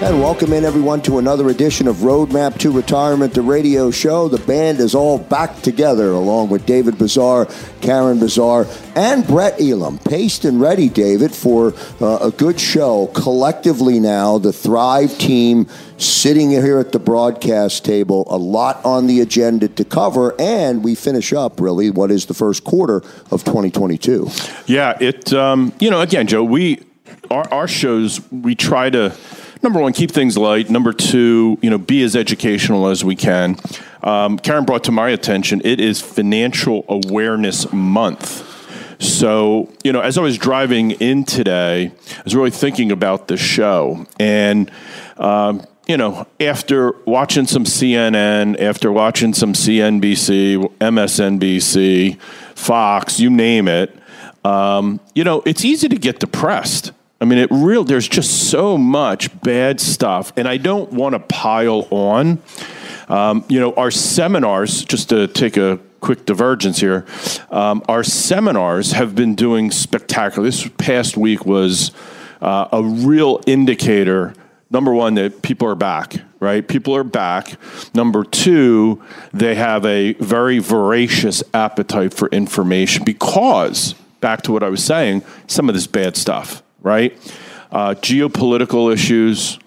And welcome in everyone to another edition of Roadmap to Retirement, the radio show. The band is all back together along with David Bazaar, Karen Bazaar, and Brett Elam. Paced and ready, David, for uh, a good show. Collectively now, the Thrive team sitting here at the broadcast table, a lot on the agenda to cover, and we finish up really what is the first quarter of 2022. Yeah, it, um, you know, again, Joe, we, our, our shows, we try to, number one, keep things light. Number two, you know, be as educational as we can. Um, Karen brought to my attention it is Financial Awareness Month. So, you know, as I was driving in today, I was really thinking about the show. And, um, you know, after watching some CNN, after watching some CNBC, MSNBC, Fox, you name it, um, you know, it's easy to get depressed. I mean, it real. There's just so much bad stuff, and I don't want to pile on. Um, you know, our seminars. Just to take a quick divergence here, um, our seminars have been doing spectacular. This past week was uh, a real indicator. Number one, that people are back, right? People are back. Number two, they have a very voracious appetite for information because, back to what I was saying, some of this bad stuff right? Uh, geopolitical issues,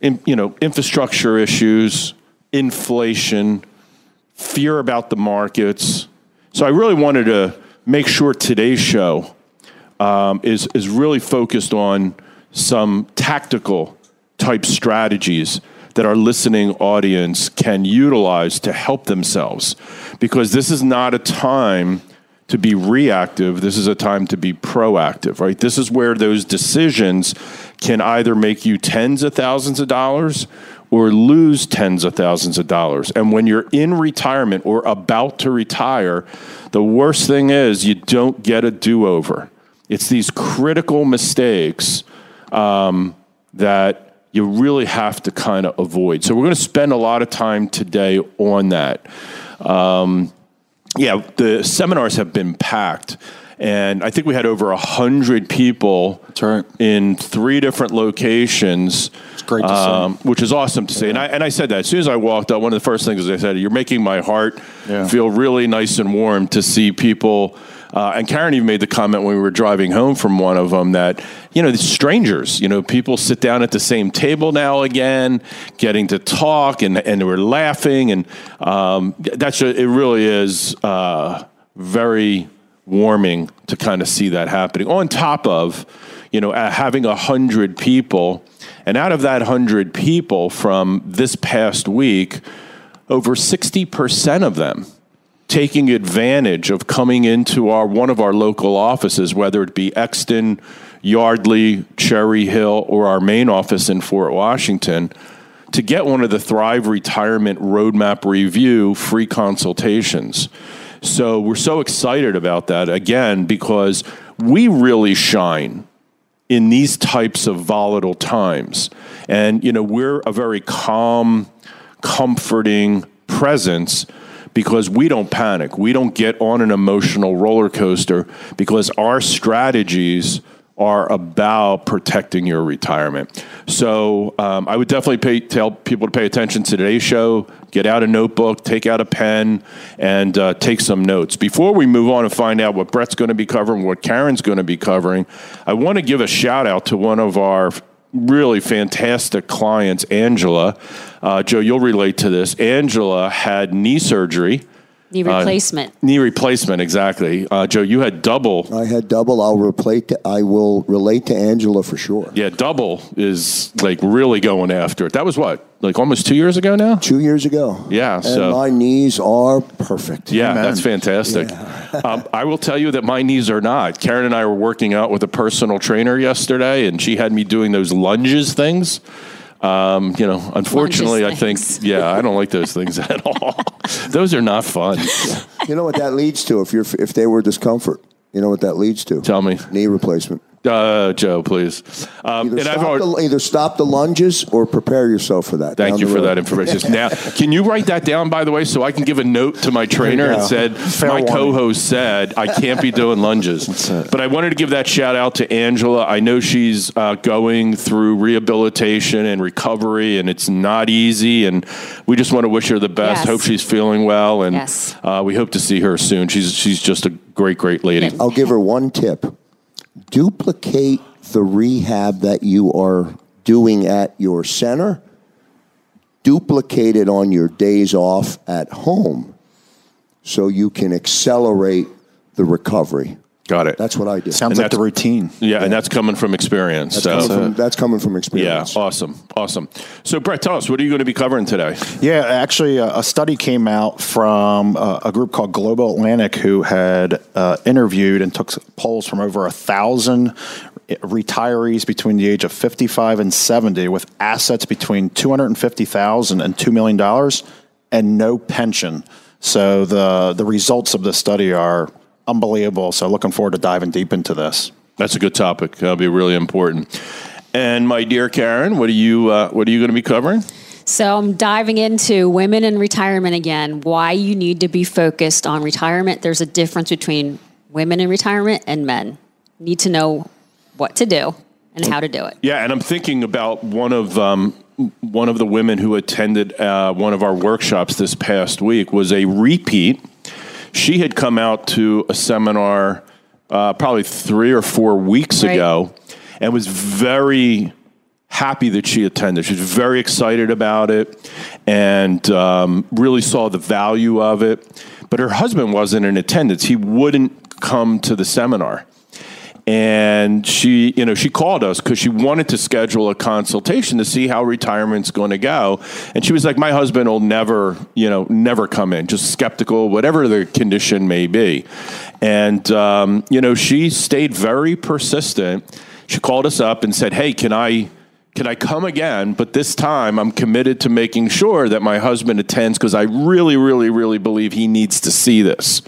in, you know, infrastructure issues, inflation, fear about the markets. So I really wanted to make sure today's show um, is is really focused on some tactical type strategies that our listening audience can utilize to help themselves, because this is not a time to be reactive. This is a time to be proactive, right? This is where those decisions can either make you tens of thousands of dollars or lose tens of thousands of dollars. And when you're in retirement or about to retire, the worst thing is you don't get a do over. It's these critical mistakes um, that you really have to kind of avoid. So we're going to spend a lot of time today on that. Um, yeah, the seminars have been packed. And I think we had over 100 people right. in three different locations. It's great to um, see. Which is awesome to see. Yeah. And, I, and I said that. As soon as I walked up, one of the first things is I said, You're making my heart yeah. feel really nice and warm to see people uh, and Karen even made the comment when we were driving home from one of them that, you know, strangers, you know, people sit down at the same table now again, getting to talk and, and we're laughing. And um, that's, a, it really is uh, very warming to kind of see that happening. On top of, you know, having a hundred people, and out of that hundred people from this past week, over 60% of them taking advantage of coming into our one of our local offices, whether it be Exton, Yardley, Cherry Hill, or our main office in Fort Washington, to get one of the Thrive Retirement Roadmap Review free consultations. So we're so excited about that again because we really shine in these types of volatile times. And you know, we're a very calm, comforting presence because we don't panic. We don't get on an emotional roller coaster because our strategies are about protecting your retirement. So um, I would definitely pay, tell people to pay attention to today's show. Get out a notebook, take out a pen, and uh, take some notes. Before we move on and find out what Brett's going to be covering, what Karen's going to be covering, I want to give a shout out to one of our really fantastic clients, Angela. Uh, Joe, you'll relate to this. Angela had knee surgery Knee replacement. Uh, knee replacement, exactly. Uh, Joe, you had double. I had double. I'll relate. To, I will relate to Angela for sure. Yeah, double is like really going after it. That was what, like almost two years ago now. Two years ago. Yeah, and so- my knees are perfect. Yeah, Amen. that's fantastic. um, I will tell you that my knees are not. Karen and I were working out with a personal trainer yesterday, and she had me doing those lunges things. Um, you know, unfortunately, I think, yeah, I don't like those things at all. those are not fun. You know what that leads to? If you're if they were discomfort, you know what that leads to? Tell me, Knee replacement. Uh, Joe, please. Um, Either and I've stop, already, the, either stop the lunges or prepare yourself for that. Thank you for road. that information. now, can you write that down, by the way, so I can give a note to my trainer and said Fair my warning. co-host said I can't be doing lunges. But I wanted to give that shout out to Angela. I know she's uh, going through rehabilitation and recovery, and it's not easy. And we just want to wish her the best. Yes. Hope she's feeling well, and Yes. uh, we hope to see her soon. She's she's just a great, great lady. I'll give her one tip. Duplicate the rehab that you are doing at your center. Duplicate it on your days off at home so you can accelerate the recovery. Got it. That's what I do. Sounds And like the routine. yeah, and that's coming from experience. That's, so. coming from, that's coming from Yeah, experience. awesome, awesome. So, Brett, tell us what are you going to be covering today? Yeah, actually, a, a study came out from uh, a group called Global Atlantic who had uh, interviewed and took polls from over a thousand retirees between the age of 55 and 70 with assets between 250,000 and 2 million dollars and no pension. So the the results of the study are unbelievable. So looking forward to diving deep into this. That's a good topic. That'll be really important. And my dear Karen, what are you uh, what are you going to be covering? So I'm diving into women in retirement again. Why you need to be focused on retirement. There's a difference between women in retirement and men. Need to know what to do and how to do it. Yeah, and I'm thinking about one of um, one of the women who attended uh, one of our workshops this past week was a repeat. She had come out to a seminar uh, probably three or four weeks Right. ago, and was very happy that she attended. She was very excited about it, and um, really saw the value of it. But her husband wasn't in attendance; he wouldn't come to the seminar and she you know she called us because she wanted to schedule a consultation to see how retirement's going to go and she was like my husband will never you know never come in just skeptical whatever the condition may be and um, you know she stayed very persistent she called us up and said hey can i can I come again? But this time I'm committed to making sure that my husband attends because I really, really, really believe he needs to see this.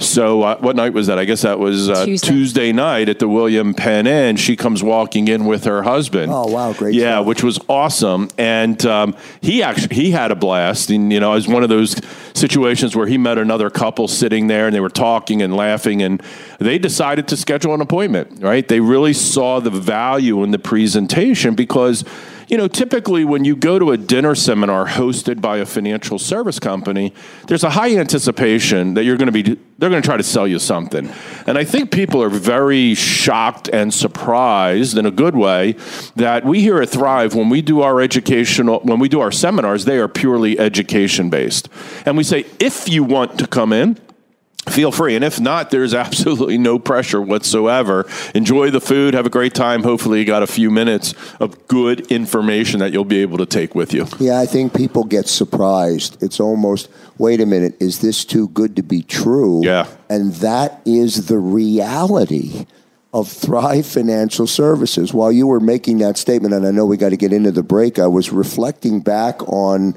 So, uh, what night was that? I guess that was uh, Tuesday. Tuesday night at the William Penn Inn. She comes walking in with her husband. Oh, wow, great Yeah, stuff. which was awesome. And um, he actually he had a blast. And you know, it was one of those situations where he met another couple sitting there, and they were talking and laughing, and they decided to schedule an appointment. Right? They really saw the value in the presentation because you know, typically when you go to a dinner seminar hosted by a financial service company, there's a high anticipation that you're going to be, they're going to try to sell you something. And I think people are very shocked and surprised in a good way that we here at Thrive, when we do our educational, when we do our seminars, they are purely education based. And we say, if you want to come in, feel free. And if not, there's absolutely no pressure whatsoever. Enjoy the food, have a great time. Hopefully, you got a few minutes of good information that you'll be able to take with you. Yeah, I think people get surprised. It's almost, wait a minute, is this too good to be true? Yeah. And that is the reality of Thrive Financial Services. While you were making that statement, and I know we got to get into the break, I was reflecting back on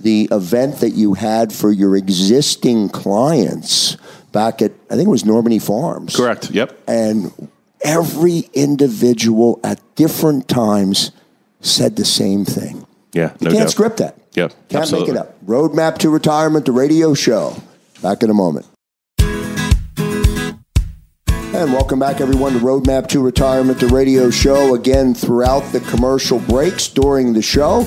the event that you had for your existing clients back at, I think it was Normandy Farms. Correct. Yep. And every individual at different times said the same thing. Yeah. You No can't doubt. script that. Yeah, Can't absolutely. make it up. Roadmap to Retirement, the radio show. Back in a moment. And welcome back, everyone, to Roadmap to Retirement, the radio show. Again, throughout the commercial breaks during the show,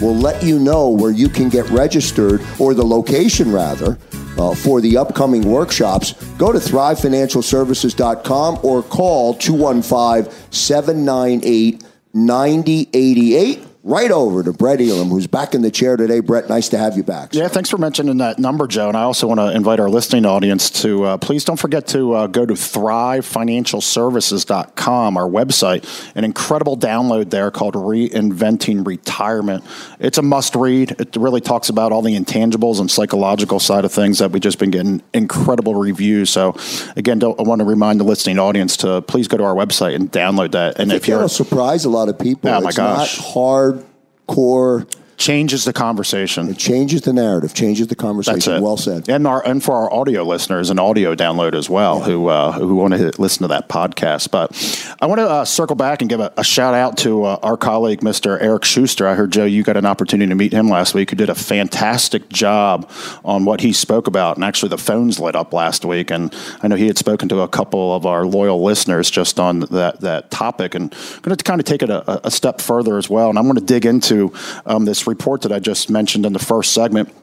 we'll let you know where you can get registered, or the location rather, uh, for the upcoming workshops. Go to thrivefinancialservices.com or call 215 798 9088. Right over to Brett Elam, who's back in the chair today. Brett, nice to have you back. Yeah, thanks for mentioning that number, Joe. And I also want to invite our listening audience to uh, please don't forget to uh, go to thrivefinancialservices.com, our website. An incredible download there called Reinventing Retirement. It's a must read. It really talks about all the intangibles and psychological side of things that we've just been getting incredible reviews. So, again, I want to remind the listening audience to please go to our website and download that. And if you're. Surprise a lot of people. Oh, my it's gosh. not hard core. Changes the conversation. It changes the narrative, changes the conversation. That's it. Well said. And our and for our audio listeners, an audio download as well, who uh, who want to listen to that podcast. But I want to uh, circle back and give a, a shout out to uh, our colleague, Mr. Eric Schuster. I heard Joe, you got an opportunity to meet him last week. Who did a fantastic job on what he spoke about, and actually the phones lit up last week. And I know he had spoken to a couple of our loyal listeners just on that that topic. And I'm going to kind of take it a, a step further as well. And I'm going to dig into um, this report that I just mentioned in the first segment.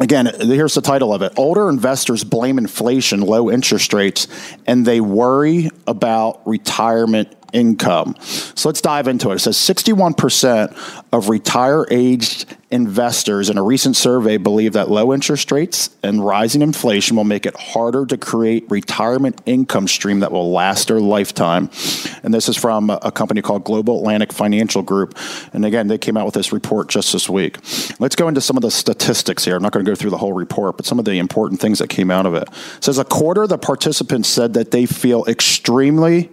Again, here's the title of it. Older investors blame inflation, low interest rates, and they worry about retirement income. So let's dive into it. It says 61% of retire aged investors in a recent survey believe that low interest rates and rising inflation will make it harder to create retirement income stream that will last their lifetime. And this is from a company called Global Atlantic Financial Group. And again, they came out with this report just this week. Let's go into some of the statistics here. I'm not going to go through the whole report, but some of the important things that came out of it. It says a quarter of the participants said that they feel extremely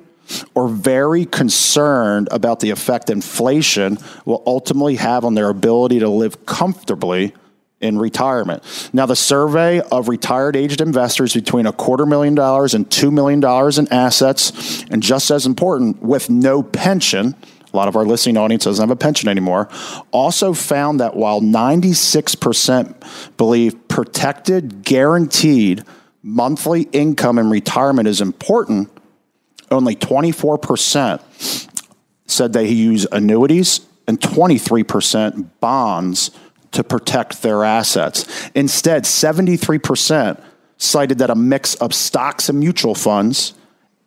or very concerned about the effect inflation will ultimately have on their ability to live comfortably in retirement. Now, the survey of retired aged investors between a quarter million dollars and two million dollars in assets, and just as important, with no pension. A lot of our listening audience doesn't have a pension anymore. Also found that while 96% believe protected, guaranteed monthly income in retirement is important, only 24% said they use annuities and 23% bonds to protect their assets. Instead, 73% cited that a mix of stocks and mutual funds,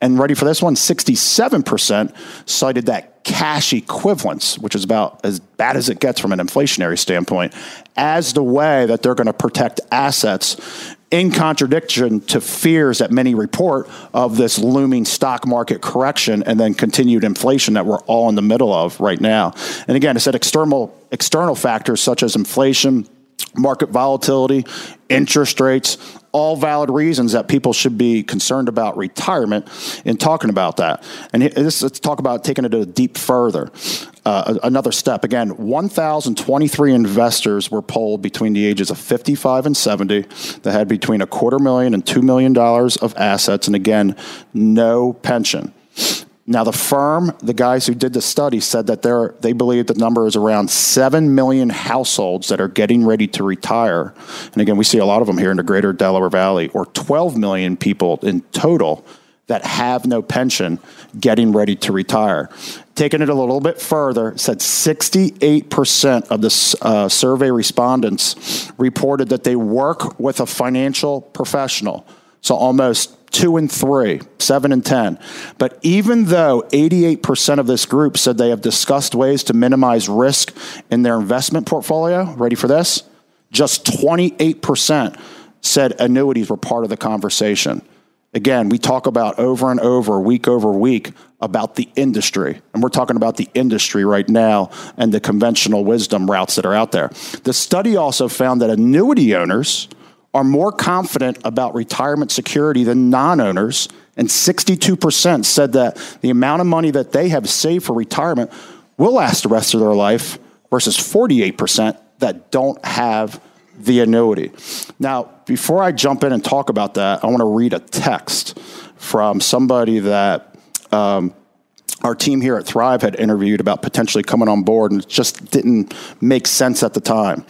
and ready for this one, 67% cited that cash equivalents, which is about as bad as it gets from an inflationary standpoint, as the way that they're going to protect assets in contradiction to fears that many report of this looming stock market correction and then continued inflation that we're all in the middle of right now. And again, I said external external factors such as inflation, market volatility, interest rates, all valid reasons that people should be concerned about retirement in talking about that. And this, let's talk about taking it a deep further. Uh, another step again 1,023 investors were polled between the ages of 55 and 70 that had between a quarter million and $2 million of assets, and again, no pension. Now, the firm, the guys who did the study, said that they they believe the number is around 7 million households that are getting ready to retire. And again, we see a lot of them here in the greater Delaware Valley, or 12 million people in total that have no pension getting ready to retire. Taking it a little bit further, said 68% of the uh, survey respondents reported that they work with a financial professional. So almost two and three, seven and 10. But even though 88% of this group said they have discussed ways to minimize risk in their investment portfolio, ready for this? Just 28% said annuities were part of the conversation. Again, we talk about over and over, week over week, about the industry. And we're talking about the industry right now and the conventional wisdom routes that are out there. The study also found that annuity owners are more confident about retirement security than non owners. And 62% said that the amount of money that they have saved for retirement will last the rest of their life versus 48% that don't have the annuity. Now, before I jump in and talk about that, I want to read a text from somebody that um, our team here at Thrive had interviewed about potentially coming on board, and it just didn't make sense at the time.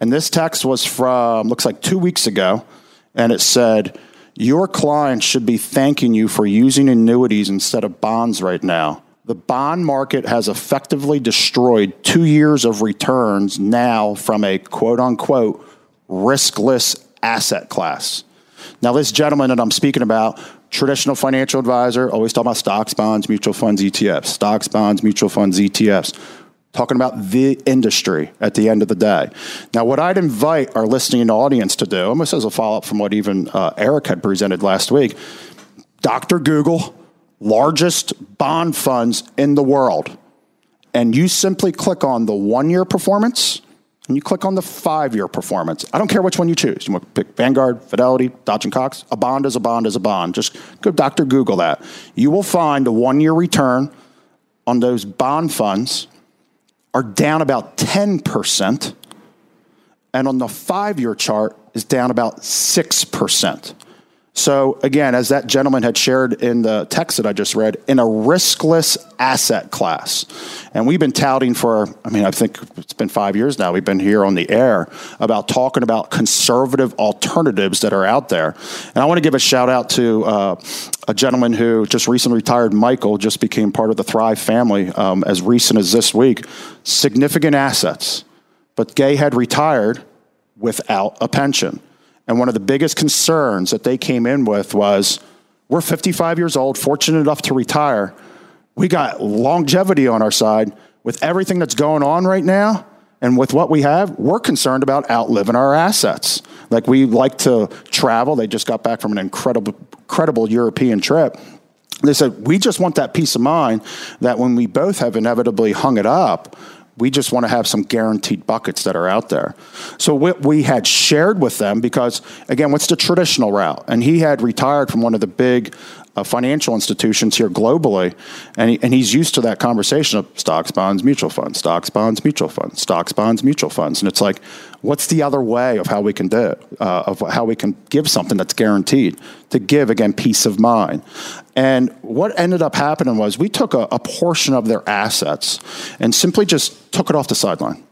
And this text was from, looks like two weeks ago, and it said, Your clients should be thanking you for using annuities instead of bonds right now. The bond market has effectively destroyed two years of returns now from a quote unquote riskless asset class. Now, this gentleman that I'm speaking about, traditional financial advisor, always talk about stocks, bonds, mutual funds, ETFs, stocks, bonds, mutual funds, ETFs. talking about the industry at the end of the day. Now, what I'd invite our listening audience to do, almost as a follow up from what even uh, Eric had presented last week, Dr. Google, largest bond funds in the world. And you simply click on the one year performance and you click on the five year performance. I don't care which one you choose. You want to pick Vanguard, Fidelity, Dodge and Cox. A bond is a bond is a bond. Just go Dr. Google that. You will find a one year return on those bond funds are down about 10%, and on the five year chart is down about 6%. So, again, as that gentleman had shared in the text that I just read, in a riskless asset class. And we've been touting for, I mean, I think it's been five years now, we've been here on the air about talking about conservative alternatives that are out there. And I want to give a shout out to uh, a gentleman who just recently retired, Michael, just became part of the Thrive family um, as recent as this week. Significant assets. But Gay had retired without a pension. And one of the biggest concerns that they came in with was we're 55 years old, fortunate enough to retire. We got longevity on our side. With everything that's going on right now and with what we have, we're concerned about outliving our assets. Like we like to travel. They just got back from an incredible, incredible European trip. They said, we just want that peace of mind that when we both have inevitably hung it up, we just want to have some guaranteed buckets that are out there. So we had shared with them, because again, what's the traditional route? And he had retired from one of the big uh, financial institutions here globally, and, he, and he's used to that conversation of stocks, bonds, mutual funds, stocks, bonds, mutual funds, stocks, bonds, mutual funds, and it's like, what's the other way of how we can do uh, of how we can give something that's guaranteed to give again peace of mind. And what ended up happening was we took a, a portion of their assets and simply just took it off the sideline.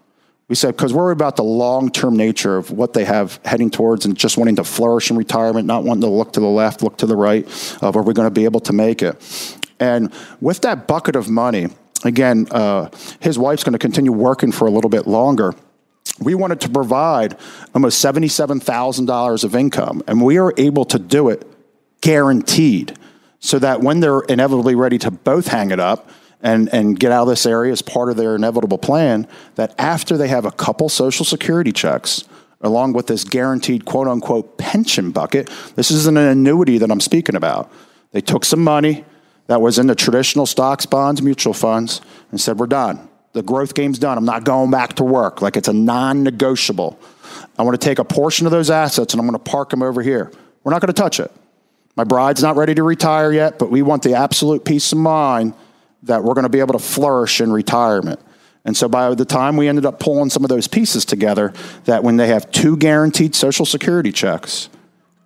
We said, because we're worried about the long term nature of what they have heading towards and just wanting to flourish in retirement, not wanting to look to the left, look to the right, of are we going to be able to make it? And with that bucket of money, again, uh, his wife's going to continue working for a little bit longer. We wanted to provide almost $77,000 of income, and we are able to do it guaranteed so that when they're inevitably ready to both hang it up, and, and get out of this area as part of their inevitable plan, that after they have a couple Social Security checks, along with this guaranteed quote unquote pension bucket, this isn't an annuity that I'm speaking about. They took some money that was in the traditional stocks, bonds, mutual funds, and said, We're done. The growth game's done. I'm not going back to work. Like it's a non negotiable. I want to take a portion of those assets and I'm going to park them over here. We're not going to touch it. My bride's not ready to retire yet, but we want the absolute peace of mind that we're going to be able to flourish in retirement. And so by the time we ended up pulling some of those pieces together, that when they have two guaranteed Social Security checks,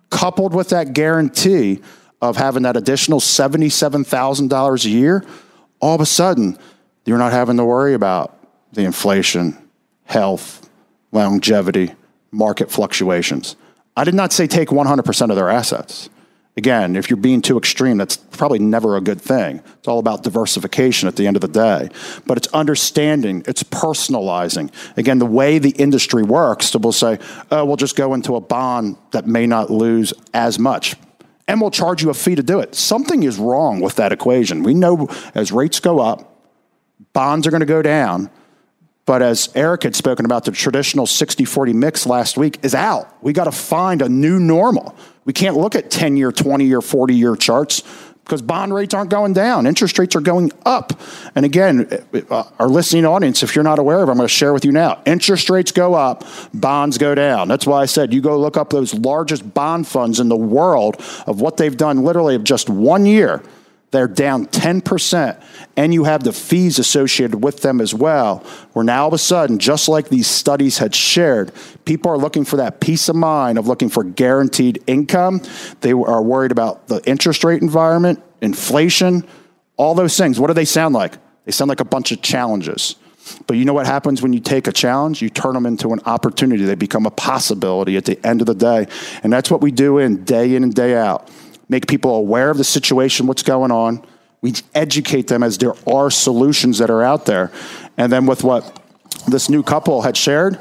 coupled with that guarantee of having that additional $77,000 a year, all of a sudden, you're not having to worry about the inflation, health, longevity, market fluctuations. I did not say take 100% of their assets. Again, if you're being too extreme, that's probably never a good thing. It's all about diversification at the end of the day. But it's understanding, it's personalizing. Again, the way the industry works, so we'll say, oh, we'll just go into a bond that may not lose as much. And we'll charge you a fee to do it. Something is wrong with that equation. We know as rates go up, bonds are going to go down. But as Eric had spoken about, the traditional 60 40 mix last week is out. We got to find a new normal. We can't look at 10 year, 20 year, 40 year charts because bond rates aren't going down. Interest rates are going up. And again, uh, our listening audience, if you're not aware of it, I'm going to share with you now. Interest rates go up, bonds go down. That's why I said you go look up those largest bond funds in the world of what they've done literally of just one year they're down 10%, and you have the fees associated with them as well. Where now all of a sudden, just like these studies had shared, people are looking for that peace of mind of looking for guaranteed income. They are worried about the interest rate environment, inflation, all those things. What do they sound like? They sound like a bunch of challenges. But you know what happens when you take a challenge? You turn them into an opportunity. They become a possibility at the end of the day. And that's what we do in day in and day out make people aware of the situation, what's going on. We educate them as there are solutions that are out there. And then with what this new couple had shared,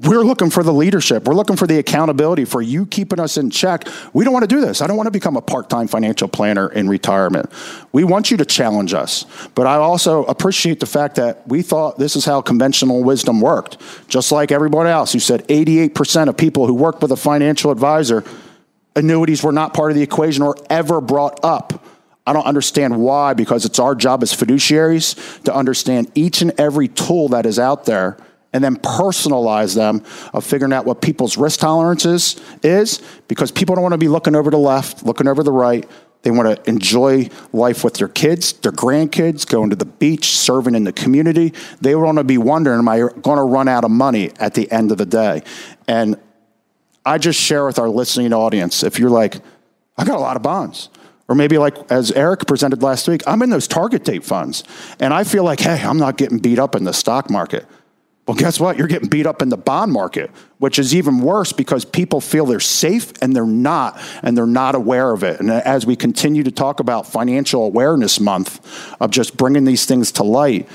We're looking for the leadership. We're looking for the accountability for you keeping us in check. We don't want to do this. I don't want to become a part time financial planner in retirement. We want you to challenge us. But I also appreciate the fact that we thought this is how conventional wisdom worked. Just like everyone else who said 88% of people who work with a financial advisor, annuities were not part of the equation or ever brought up. I don't understand why, because it's our job as fiduciaries to understand each and every tool that is out there and then personalize them of figuring out what people's risk tolerances is because people don't want to be looking over the left, looking over the right. They want to enjoy life with their kids, their grandkids, going to the beach, serving in the community. They want to be wondering, am I going to run out of money at the end of the day? And I just share with our listening audience if you're like, I got a lot of bonds. Or maybe, like as Eric presented last week, I'm in those target date funds. And I feel like, hey, I'm not getting beat up in the stock market. Well, guess what? You're getting beat up in the bond market, which is even worse because people feel they're safe and they're not, and they're not aware of it. And as we continue to talk about Financial Awareness Month, of just bringing these things to light,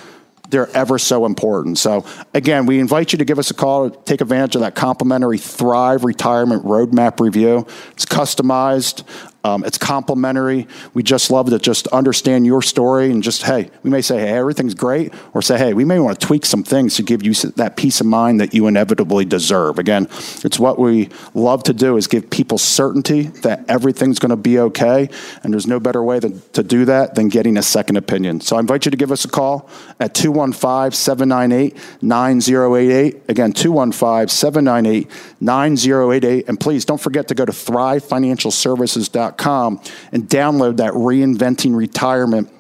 they're ever so important. So, again, we invite you to give us a call, to take advantage of that complimentary Thrive Retirement Roadmap review. It's customized, um, it's complimentary. We just love to just understand your story and just, hey, we may say, hey, everything's great, or say, hey, we may want to tweak some things to give you that peace of mind that you inevitably deserve. Again, it's what we love to do is give people certainty that everything's going to be okay, and there's no better way to, to do that than getting a second opinion. So I invite you to give us a call at 215 798 9088. Again, 215 798 9088. And please don't forget to go to thrivefinancialservices.com and download that Reinventing Retirement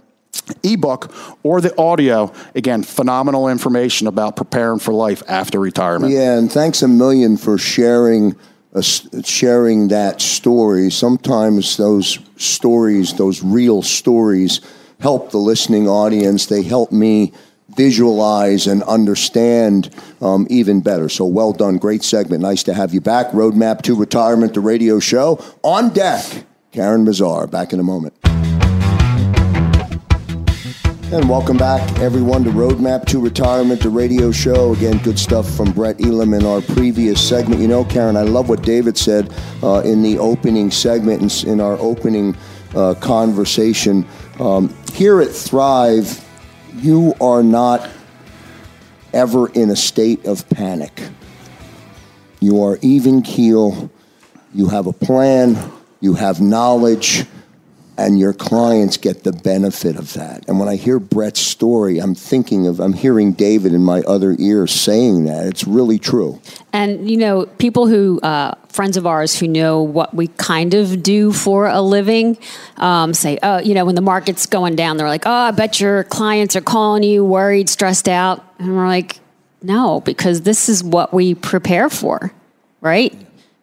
ebook or the audio. Again, phenomenal information about preparing for life after retirement. Yeah, and thanks a million for sharing. Uh, sharing that story. Sometimes those stories, those real stories, help the listening audience. They help me visualize and understand um, even better. So well done. Great segment. Nice to have you back. Roadmap to Retirement, the radio show. On deck. Karen Bazaar. Back in a moment. And welcome back, everyone, to Roadmap to Retirement, the radio show. Again, good stuff from Brett Elam in our previous segment. You know, Karen, I love what David said uh, in the opening segment, in, in our opening uh, conversation. Um, here at Thrive, you are not ever in a state of panic. You are even keel. You have a plan you have knowledge, and your clients get the benefit of that. And when I hear Brett's story, I'm thinking of, I'm hearing David in my other ear saying that. It's really true. And, you know, people who, uh, friends of ours who know what we kind of do for a living um, say, oh, you know, when the market's going down, they're like, oh, I bet your clients are calling you worried, stressed out. And we're like, no, because this is what we prepare for, right?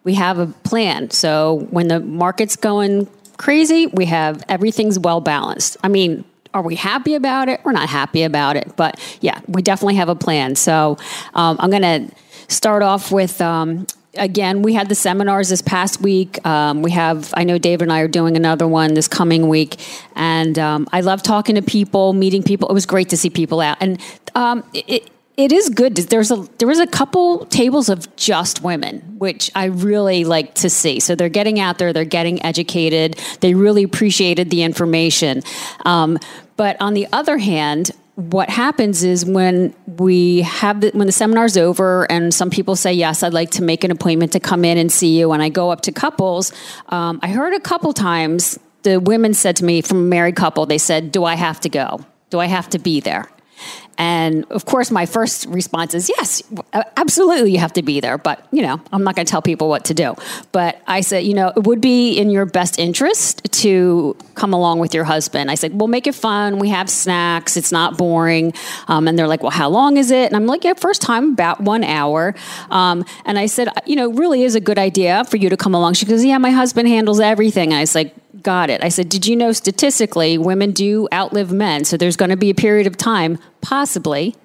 We have a plan. So when the market's going crazy, we have everything's well balanced. I mean, are we happy about it? We're not happy about it, but yeah, we definitely have a plan. So um, I'm going to start off with. Um, again, we had the seminars this past week. Um, we have, I know David and I are doing another one this coming week. And um, I love talking to people, meeting people. It was great to see people out. And um, it, it is good. There's a there was a couple tables of just women, which I really like to see. So they're getting out there, they're getting educated. They really appreciated the information. Um, but on the other hand, what happens is when we have the, when the seminar's over and some people say yes i'd like to make an appointment to come in and see you and i go up to couples um, i heard a couple times the women said to me from a married couple they said do i have to go do i have to be there and of course, my first response is yes, absolutely, you have to be there. But, you know, I'm not going to tell people what to do. But I said, you know, it would be in your best interest to come along with your husband. I said, we'll make it fun. We have snacks. It's not boring. Um, and they're like, well, how long is it? And I'm like, yeah, first time, about one hour. Um, and I said, you know, really is a good idea for you to come along. She goes, yeah, my husband handles everything. And I was like, got it. I said, Did you know statistically women do outlive men? So there's going to be a period of time, possibly,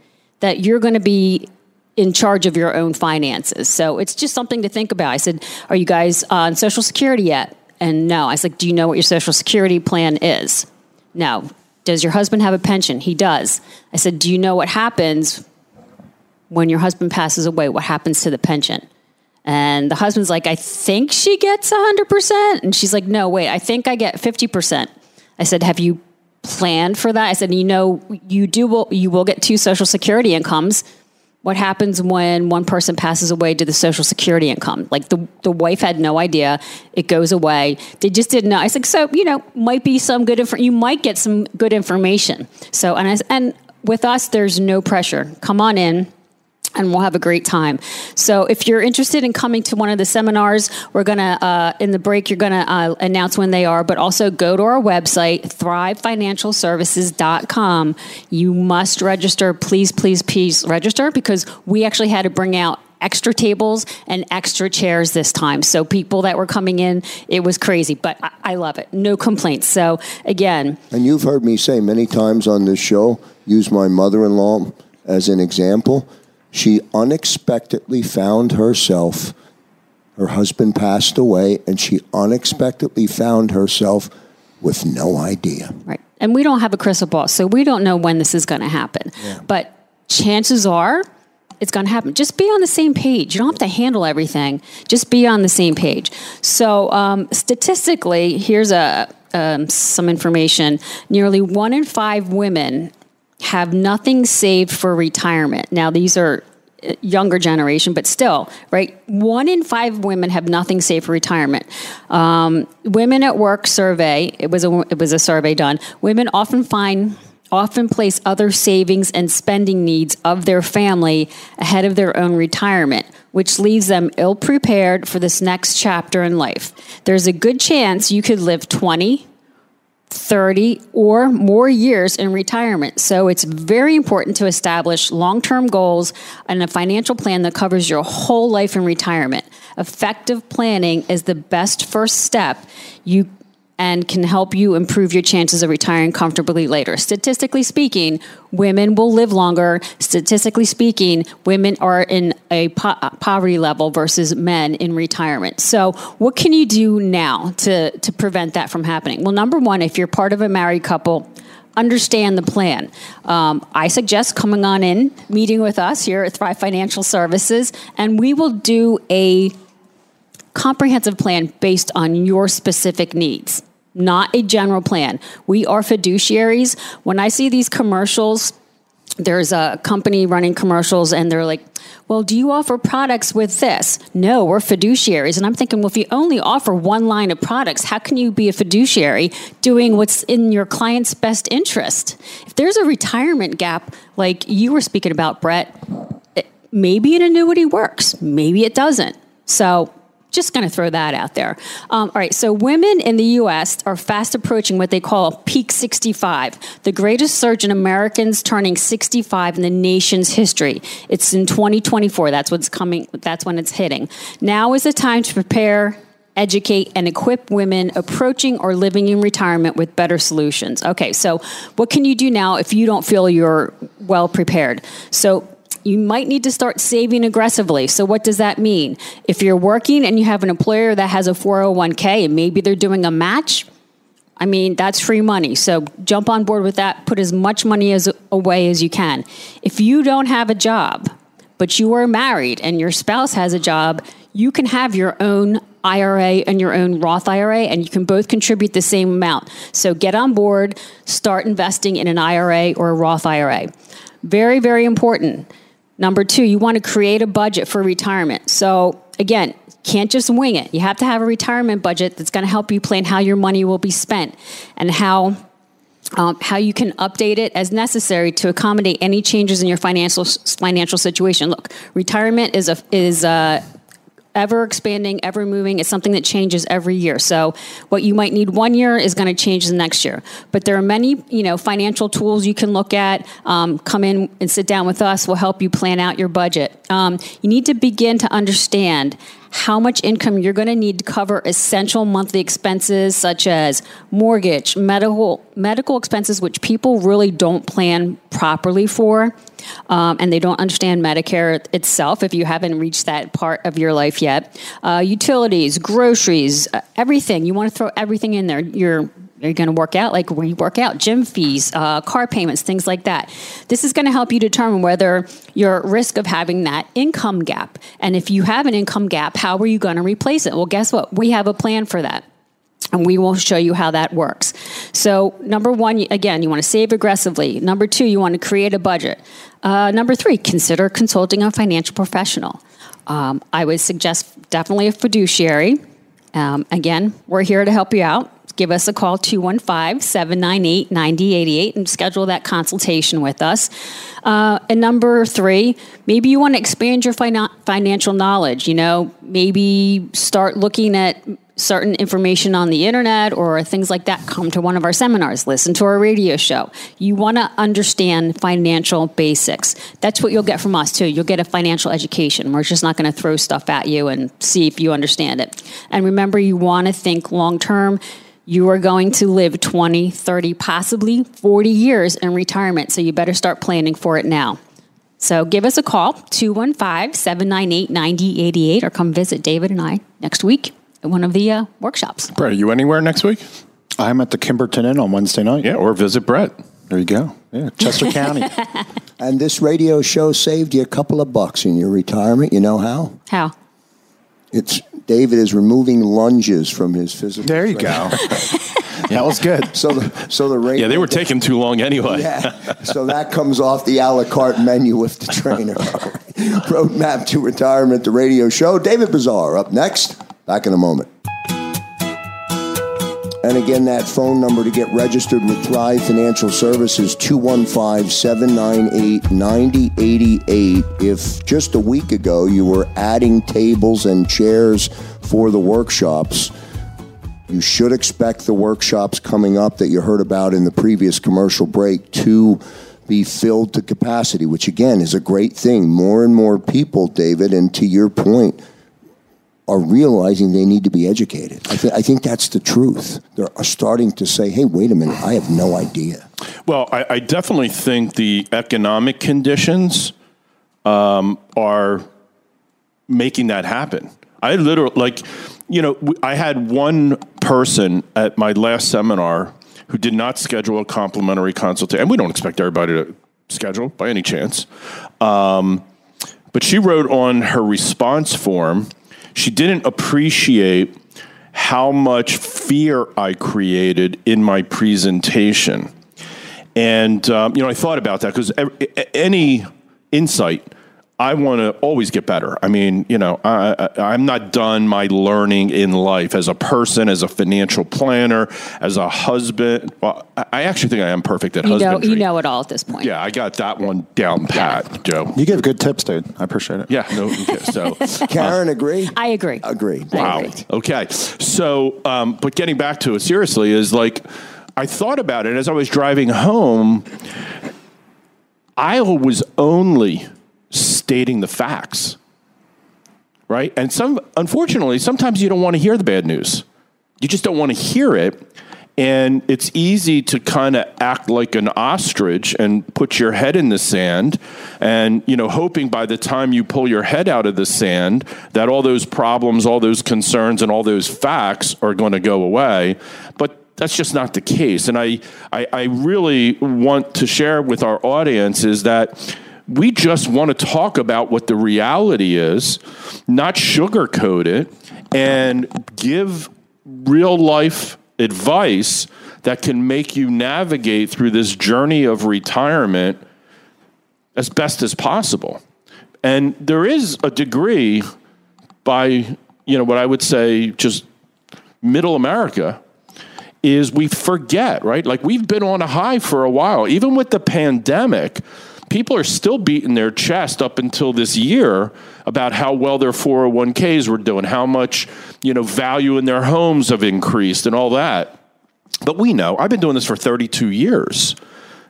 that you're going to be in charge of your own finances. So it's just something to think about. I said, Are you guys on Social Security yet? And no. I like, Do you know what your Social Security plan is? No. Does your husband have a pension? He does. I said, Do you know what happens when your husband passes away, what happens to the pension? And the husband's like, I think she gets 100%. And she's like, no, wait, I think I get 50%. I said, have you planned for that? I said, you know, you do, you will get two social security incomes. What happens when one person passes away to the social security income? Like the, the wife had no idea. It goes away. They just didn't know. I said, so, you know, might be some good info. You might get some good information. So, and I, and with us, there's no pressure. Come on in and we'll have a great time. So, if you're interested in coming to one of the seminars, we're gonna uh, in the break you're gonna uh, announce when they are, but also go to our website thrivefinancialservices.com. You must register. Please, please, please register because we actually had to bring out extra tables and extra chairs this time. So people that were coming in, it was crazy, but I, I love it. No complaints. So again, and you've heard me say many times on this show, use my mother-in-law as an example she unexpectedly found herself, her husband passed away, and she unexpectedly found herself with no idea. Right. And we don't have a crystal ball, so we don't know when this is going to happen. Yeah. But chances are it's going to happen. Just be on the same page. You don't have to handle everything. Just be on the same page. So, um, statistically, here's a um, some information. Nearly one in five women have nothing saved for retirement. Now, these are uh, younger generation, but still, right? One in five women have nothing saved for retirement. Um, women at work survey. It was a it was a survey done. Women often find often place other savings and spending needs of their family ahead of their own retirement, which leaves them ill prepared for this next chapter in life. There's a good chance you could live 20, 30 or more years in retirement. So it's very important to establish long term goals and a financial plan that covers your whole life in retirement. Effective planning is the best first step you and can help you improve your chances of retiring comfortably later. Statistically speaking, women will live longer. Statistically speaking, women are in a po- poverty level versus men in retirement. So, what can you do now to, to prevent that from happening? Well, number one, if you're part of a married couple, understand the plan. Um, I suggest coming on in, meeting with us here at Thrive Financial Services, and we will do a comprehensive plan based on your specific needs, not a general plan. We are fiduciaries. When I see these commercials, there's a company running commercials and they're like, well, do you offer products with this? No, we're fiduciaries. And I'm thinking, well, if you only offer one line of products, how can you be a fiduciary doing what's in your client's best interest? If there's a retirement gap, like you were speaking about, Brett, maybe an annuity works, maybe it doesn't. So just going to throw that out there. Um, all right, so women in the U.S. are fast approaching what they call peak 65, the greatest surge in Americans turning 65 in the nation's history. It's in 2024. That's what's coming. That's when it's hitting. Now is the time to prepare educate and equip women approaching or living in retirement with better solutions. Okay, so what can you do now if you don't feel you're well prepared? So you might need to start saving aggressively. So, what does that mean? If you're working and you have an employer that has a 401k and maybe they're doing a match, I mean, that's free money. So, jump on board with that. Put as much money as away as you can. If you don't have a job, but you are married and your spouse has a job, you can have your own IRA and your own Roth IRA, and you can both contribute the same amount. So get on board, start investing in an IRA or a Roth IRA. Very, very important. Number two, you want to create a budget for retirement. So, again, can't just wing it. You have to have a retirement budget that's going to help you plan how your money will be spent and how um, how you can update it as necessary to accommodate any changes in your financial financial situation. Look, retirement is a is a ever expanding, ever moving. It's something that changes every year. So what you might need one year is going to change the next year. But there are many, you know, financial tools you can look at. Um, come in and sit down with us. We'll help you plan out your budget. Um, you need to begin to understand how much income you're going to need to cover essential monthly expenses such as mortgage, medical medical expenses, which people really don't plan properly for, um, and they don't understand Medicare itself. If you haven't reached that part of your life yet, uh, utilities, groceries, uh, everything you want to throw everything in there. Your Are you going to work out? Like where you work out, gym fees, uh, car payments, things like that. This is going to help you determine whether you're at risk of having that income gap. And if you have an income gap, how are you going to replace it? Well, guess what? We have a plan for that. And we will show you how that works. So, number one, again, you want to save aggressively. Number two, you want to create a budget. Uh, number three, consider consulting a financial professional. Um, I would suggest definitely a fiduciary. Um, again, we're here to help you out give us a call 215-798-9088 and schedule that consultation with us. Uh, and number three maybe you want to expand your fin- financial knowledge you know maybe start looking at certain information on the internet or things like that. Come to one of our seminars listen to our radio show. You want to understand financial basics. That's what you'll get from us too. You'll get a financial education. We're just not going to throw stuff at you and see if you understand it. And remember you want to think long term you are going to live 20, 30, possibly 40 years in retirement. So you better start planning for it now. So give us a call, 215 798 9088, or come visit David and I next week at one of the uh, workshops. Brett, are you anywhere next week? I'm at the Kimberton Inn on Wednesday night. Yeah, or visit Brett. There you go. Yeah, Chester County. And this radio show saved you a couple of bucks in your retirement. You know how? How? It's David is removing lunges from his physical. There you training. go. that was good. So the so the radio. Yeah, they were taking too long anyway. Yeah. So that comes off the a la carte menu with the trainer. Roadmap to Retirement, the radio show. David Bizar up next. Back in a moment. And again, that phone number to get registered with Thrive Financial Services, 215 798 9088. If just a week ago you were adding tables and chairs for the workshops, you should expect the workshops coming up that you heard about in the previous commercial break to be filled to capacity, which again is a great thing. More and more people, David, and to your point, are realizing they need to be educated. I, th- I think that's the truth. They're starting to say, hey, wait a minute, I have no idea. Well, I, I definitely think the economic conditions um, are making that happen. I literally, like, you know, I had one person at my last seminar who did not schedule a complimentary consultation, and we don't expect everybody to schedule by any chance. Um, but she wrote on her response form, she didn't appreciate how much fear I created in my presentation. And, um, you know, I thought about that because any insight, I want to always get better. I mean, you know, I, I, I'm not done my learning in life as a person, as a financial planner, as a husband. Well, I I actually think I am perfect at You know, husbandry. you know it all at this point. Yeah, I got that one down pat, Joe. You give good tips, dude. I appreciate it. Yeah, no, okay, so Karen, agree? I agree. Agree. Wow. agree. Okay. So, um, but getting back to it seriously is like, I thought about it as I was driving home. I was only stating the facts, right? And some, unfortunately, sometimes you don't want to hear the bad news. You just don't want to hear it. And it's easy to kind of act like an ostrich and put your head in the sand and, you know, hoping by the time you pull your head out of the sand that all those problems, all those concerns, and all those facts are going to go away. But that's just not the case. And I, I, I really want to share with our audience is that we just want to talk about what the reality is, not sugarcoat it, and give real life advice that can make you navigate through this journey of retirement as best as possible. And there is a degree by, you know, what I would say just middle America is we forget, right? Like we've been on a high for a while. Even with the pandemic, people are still beating their chest up until this year about how well their 401ks were doing, how much, you know, value in their homes have increased and all that. But we know, I've been doing this for 32 years.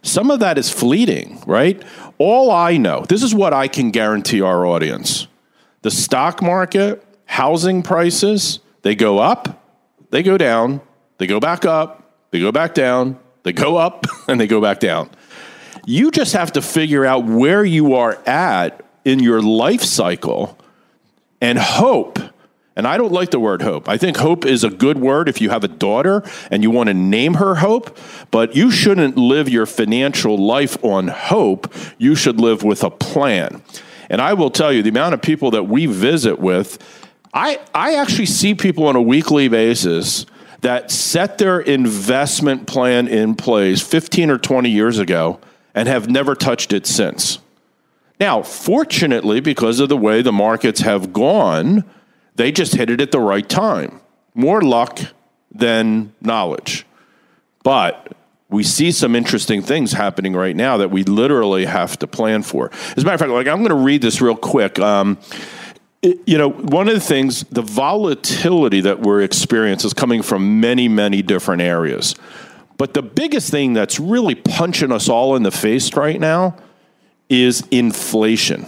Some of that is fleeting, right? All I know, this is what I can guarantee our audience. The stock market, housing prices, they go up, they go down, they go back up, they go back down, they go up, and they go back down. You just have to figure out where you are at in your life cycle and hope And I don't like the word hope. I think hope is a good word if you have a daughter and you want to name her hope, but you shouldn't live your financial life on hope. You should live with a plan. And I will tell you, the amount of people that we visit with, I, I actually see people on a weekly basis that set their investment plan in place 15 or 20 years ago and have never touched it since. Now, fortunately, because of the way the markets have gone, they just hit it at the right time. More luck than knowledge. But we see some interesting things happening right now that we literally have to plan for. As a matter of fact, like I'm going to read this real quick. Um, it, you know, one of the things, the volatility that we're experiencing is coming from many, many different areas. But the biggest thing that's really punching us all in the face right now is inflation.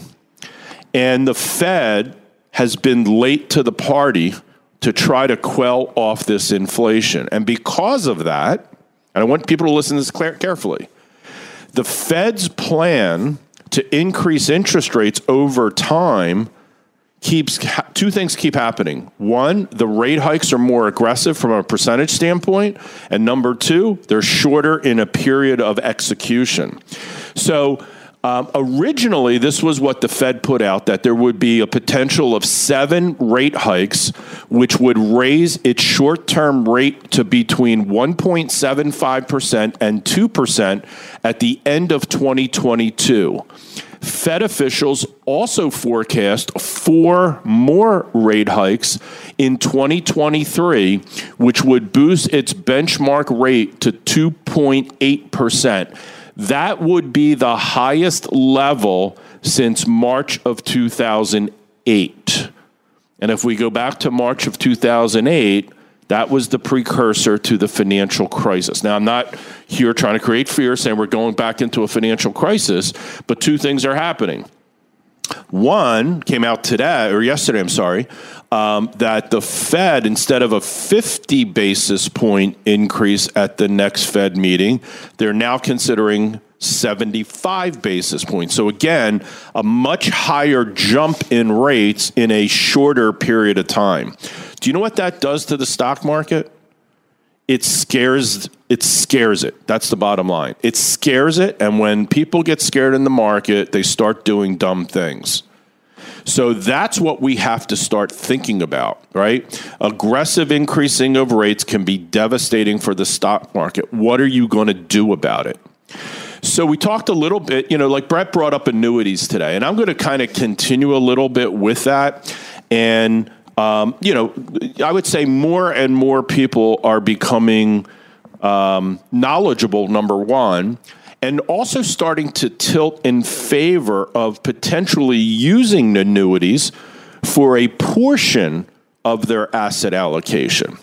And the Fed has been late to the party to try to quell off this inflation. And because of that, and I want people to listen to this carefully, the Fed's plan to increase interest rates over time keeps two things keep happening. One, the rate hikes are more aggressive from a percentage standpoint, and number two, they're shorter in a period of execution. So um, originally, this was what the Fed put out that there would be a potential of seven rate hikes, which would raise its short term rate to between 1.75% and 2% at the end of 2022. Fed officials also forecast four more rate hikes in 2023, which would boost its benchmark rate to 2.8%. That would be the highest level since March of 2008. And if we go back to March of 2008, that was the precursor to the financial crisis. Now, I'm not here trying to create fear, saying we're going back into a financial crisis, but two things are happening. One came out today, or yesterday, I'm sorry, um, that the Fed, instead of a 50 basis point increase at the next Fed meeting, they're now considering 75 basis points. So, again, a much higher jump in rates in a shorter period of time. Do you know what that does to the stock market? It scares it scares it. That's the bottom line. It scares it and when people get scared in the market, they start doing dumb things. So that's what we have to start thinking about, right? Aggressive increasing of rates can be devastating for the stock market. What are you going to do about it? So we talked a little bit, you know, like Brett brought up annuities today, and I'm going to kind of continue a little bit with that. And, um, you know, I would say more and more people are becoming um, knowledgeable, number one and also starting to tilt in favor of potentially using annuities for a portion of their asset allocation.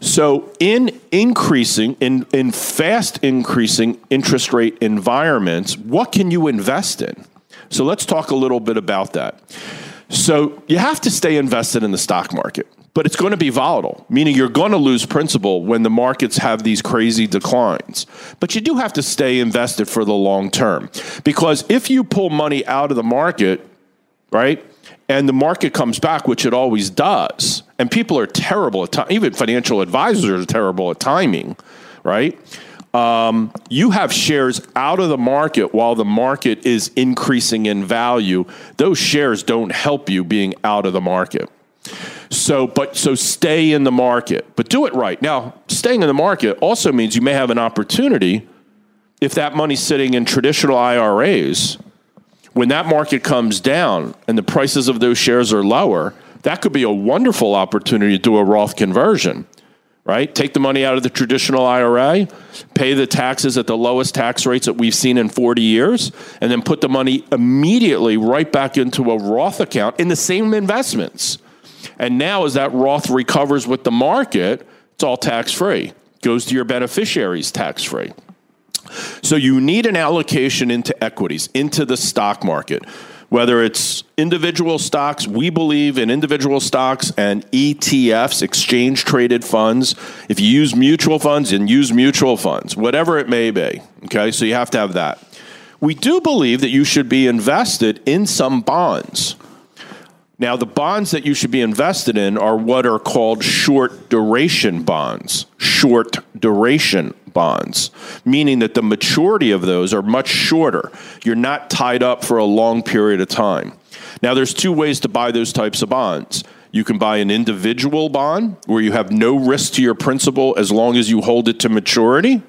So, in increasing, in, in fast increasing interest rate environments, what can you invest in? So, let's talk a little bit about that. So, you have to stay invested in the stock market but it's going to be volatile, meaning you're going to lose principal when the markets have these crazy declines. But you do have to stay invested for the long term. Because if you pull money out of the market, right, and the market comes back, which it always does, and people are terrible at time, even financial advisors are terrible at timing, right? Um, you have shares out of the market while the market is increasing in value. Those shares don't help you being out of the market. So, but so stay in the market, but do it right. Now, staying in the market also means you may have an opportunity if that money's sitting in traditional IRAs. When that market comes down and the prices of those shares are lower, that could be a wonderful opportunity to do a Roth conversion, right? Take the money out of the traditional IRA, pay the taxes at the lowest tax rates that we've seen in 40 years, and then put the money immediately right back into a Roth account in the same investments. And now, as that Roth recovers with the market, it's all tax free, goes to your beneficiaries tax free. So you need an allocation into equities, into the stock market. Whether it's individual stocks, we believe in individual stocks and ETFs, exchange traded funds. If you use mutual funds, and use mutual funds, whatever it may be. Okay, so you have to have that. We do believe that you should be invested in some bonds. Now, the bonds that you should be invested in are what are called short duration bonds. Short duration bonds, meaning that the maturity of those are much shorter. You're not tied up for a long period of time. Now, there's two ways to buy those types of bonds. You can buy an individual bond where you have no risk to your principal as long as you hold it to maturity.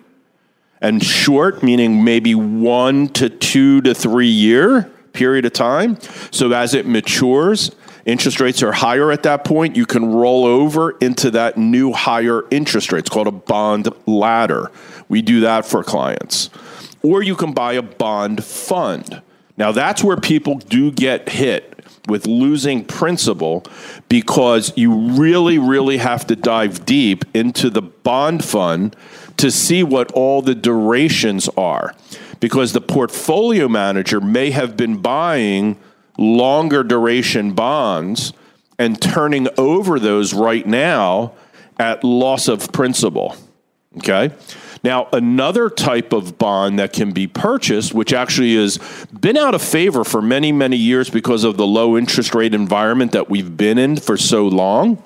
And short, meaning maybe one to two to three year period of time. So as it matures, interest rates are higher at that point. You can roll over into that new higher interest rate. It's called a bond ladder. We do that for clients. Or you can buy a bond fund. Now, that's where people do get hit with losing principal because you really, really have to dive deep into the bond fund to see what all the durations are. Because the portfolio manager may have been buying longer duration bonds and turning over those right now at loss of principal. Okay. Now, another type of bond that can be purchased, which actually has been out of favor for many, many years because of the low interest rate environment that we've been in for so long,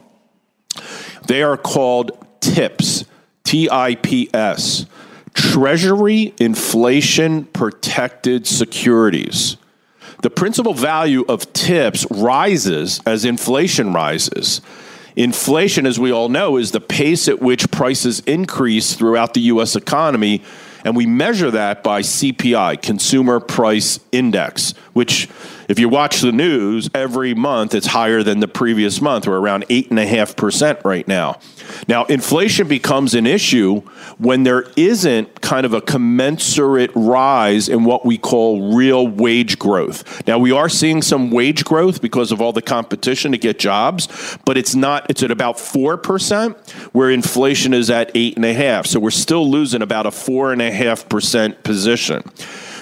they are called TIPS, T I P S, Treasury Inflation Protected Securities. The principal value of TIPS rises as inflation rises. Inflation, as we all know, is the pace at which prices increase throughout the U.S. economy. And we measure that by CPI, Consumer Price Index, which, if you watch the news every month, it's higher than the previous month. We're around 8.5% right now. Now, inflation becomes an issue when there isn't kind of a commensurate rise in what we call real wage growth. Now, we are seeing some wage growth because of all the competition to get jobs, but it's not, it's at about 4%, where inflation is at 8.5. So we're still losing about a 4.5% position.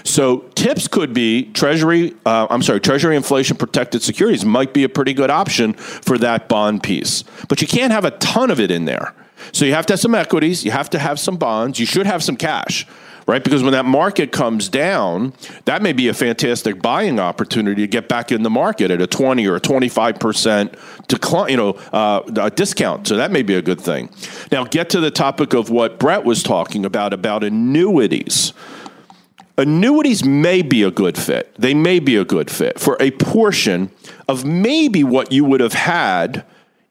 So tips could be Treasury. Uh, I'm sorry, Treasury inflation protected securities might be a pretty good option for that bond piece, but you can't have a ton of it in there. So you have to have some equities, you have to have some bonds, you should have some cash. Right, because when that market comes down, that may be a fantastic buying opportunity to get back in the market at a twenty or a twenty-five percent decline, you know, uh, discount. So that may be a good thing. Now, get to the topic of what Brett was talking about about annuities annuities may be a good fit. They may be a good fit for a portion of maybe what you would have had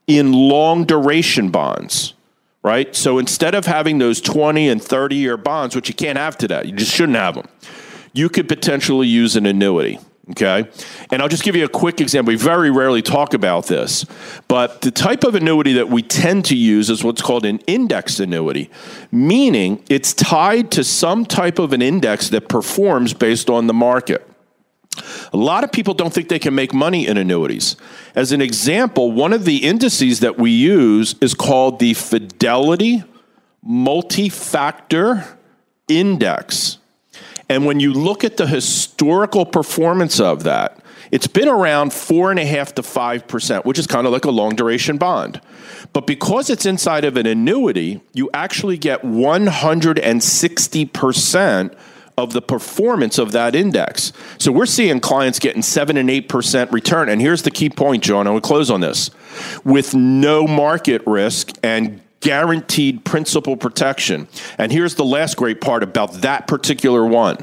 in long duration bonds, right? So instead of having those 20 and 30 year bonds, which you can't have today, you just shouldn't have them, you could potentially use an annuity. Okay. And I'll just give you a quick example. We very rarely talk about this, but the type of annuity that we tend to use is what's called an indexed annuity, meaning it's tied to some type of an index that performs based on the market. A lot of people don't think they can make money in annuities. As an example, one of the indices that we use is called the Fidelity Multi Factor Index. And when you look at the historical performance of that, it's been around four and a half to five percent, which is kind of like a long duration bond. But because it's inside of an annuity, you actually get 160% of the performance of that index. So we're seeing clients getting seven and eight percent return. And here's the key point, John. I will close on this. With no market risk and guaranteed principal protection. And here's the last great part about that particular one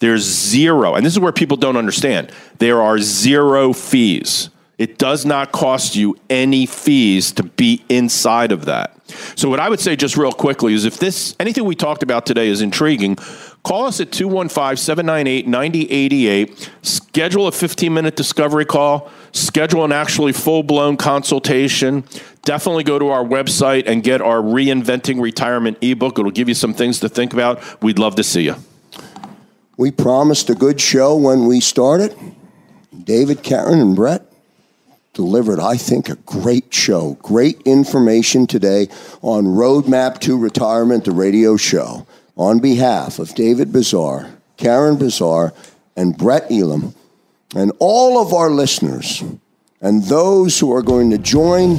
there's zero, and this is where people don't understand there are zero fees. It does not cost you any fees to be inside of that. So what I would say just real quickly is if this anything we talked about today is intriguing, call us at 215-798-9088, schedule a 15-minute discovery call, schedule an actually full-blown consultation. Definitely go to our website and get our reinventing retirement ebook. It'll give you some things to think about. We'd love to see you. We promised a good show when we started. David, Karen, and Brett delivered, I think, a great show. Great information today on Roadmap to Retirement, the radio show. On behalf of David Bizar, Karen Bizar, and Brett Elam, and all of our listeners, and those who are going to join